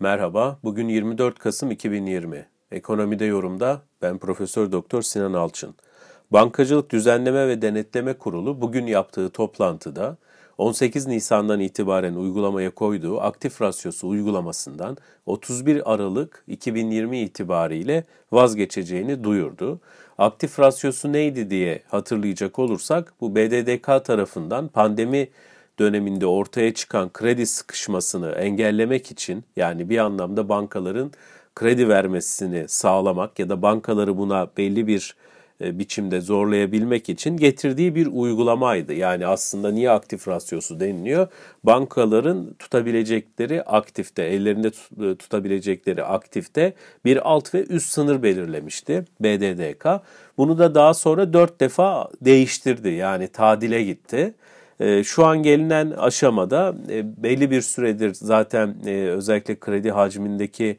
Merhaba, bugün 24 Kasım 2020. Ekonomide yorumda ben Profesör Doktor Sinan Alçın. Bankacılık Düzenleme ve Denetleme Kurulu bugün yaptığı toplantıda 18 Nisan'dan itibaren uygulamaya koyduğu aktif rasyosu uygulamasından 31 Aralık 2020 itibariyle vazgeçeceğini duyurdu. Aktif rasyosu neydi diye hatırlayacak olursak bu BDDK tarafından pandemi döneminde ortaya çıkan kredi sıkışmasını engellemek için yani bir anlamda bankaların kredi vermesini sağlamak ya da bankaları buna belli bir e, biçimde zorlayabilmek için getirdiği bir uygulamaydı. Yani aslında niye aktif rasyosu deniliyor? Bankaların tutabilecekleri aktifte, ellerinde e, tutabilecekleri aktifte bir alt ve üst sınır belirlemişti BDDK. Bunu da daha sonra dört defa değiştirdi yani tadile gitti. E, şu an gelinen aşamada belli bir süredir zaten özellikle kredi hacmindeki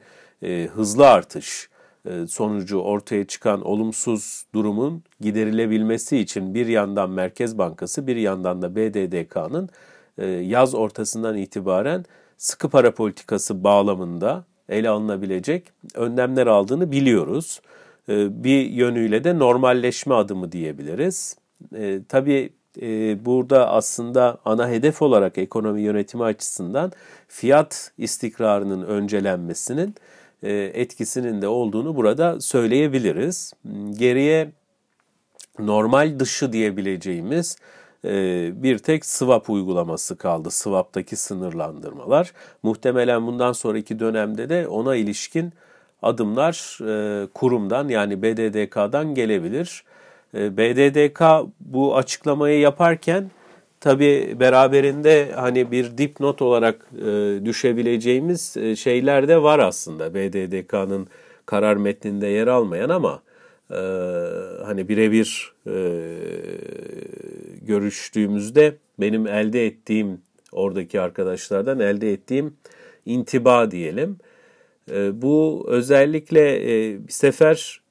hızlı artış, e, sonucu ortaya çıkan olumsuz durumun giderilebilmesi için bir yandan Merkez Bankası bir yandan da BDDK'nın e, yaz ortasından itibaren sıkı para politikası bağlamında ele alınabilecek önlemler aldığını biliyoruz. E, bir yönüyle de normalleşme adımı diyebiliriz. Tabii burada aslında ana hedef olarak ekonomi yönetimi açısından fiyat istikrarının öncelenmesinin e, etkisinin de olduğunu burada söyleyebiliriz. Geriye normal dışı diyebileceğimiz e, bir tek swap uygulaması kaldı. Swap'taki sınırlandırmalar. Muhtemelen bundan sonraki dönemde de ona ilişkin adımlar e, kurumdan yani BDDK'dan gelebilir. BDDK bu açıklamayı yaparken Tabi beraberinde hani bir dipnot olarak e, düşebileceğimiz e, şeyler de var aslında BDDK'nın karar metninde yer almayan ama e, hani birebir görüştüğümüzde benim elde ettiğim oradaki arkadaşlardan elde ettiğim intiba diyelim. Bu özellikle bir sefer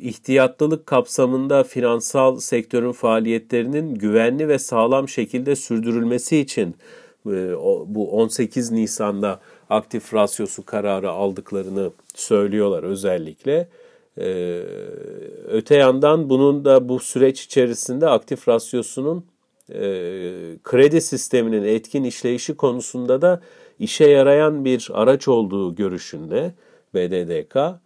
ihtiyatlılık kapsamında finansal sektörün faaliyetlerinin güvenli ve sağlam şekilde sürdürülmesi için e, bu 18 Nisan'da aktif rasyosu kararı aldıklarını söylüyorlar özellikle. E, öte yandan bunun da bu süreç içerisinde aktif rasyosunun kredi sisteminin etkin işleyişi konusunda da işe yarayan bir araç olduğu görüşünde BDDK.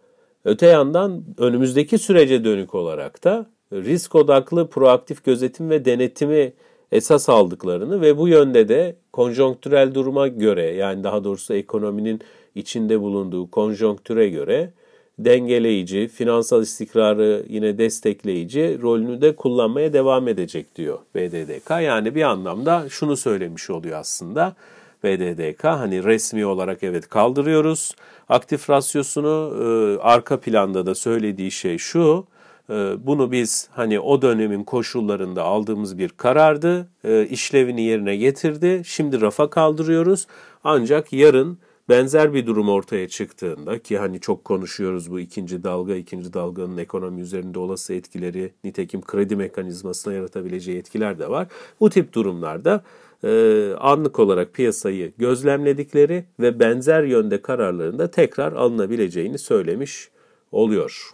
Öte yandan önümüzdeki sürece dönük olarak da risk odaklı proaktif gözetim ve denetimi esas aldıklarını ve bu yönde de konjonktürel duruma göre yani daha doğrusu ekonominin içinde bulunduğu konjonktüre göre dengeleyici, finansal istikrarı yine destekleyici rolünü de kullanmaya devam edecek diyor BDDK. Yani bir anlamda şunu söylemiş oluyor aslında. BDDK hani resmi olarak evet kaldırıyoruz. Aktif rasyosunu e, arka planda da söylediği şey şu. E, bunu biz hani o dönemin koşullarında aldığımız bir karardı. E, işlevini yerine getirdi. Şimdi rafa kaldırıyoruz. Ancak yarın benzer bir durum ortaya çıktığında ki hani çok konuşuyoruz bu ikinci dalga, ikinci dalganın ekonomi üzerinde olası etkileri, nitekim kredi mekanizmasına yaratabileceği etkiler de var. Bu tip durumlarda e, anlık olarak piyasayı gözlemledikleri ve benzer yönde kararlarında tekrar alınabileceğini söylemiş oluyor.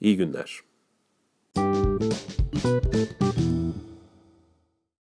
İyi günler.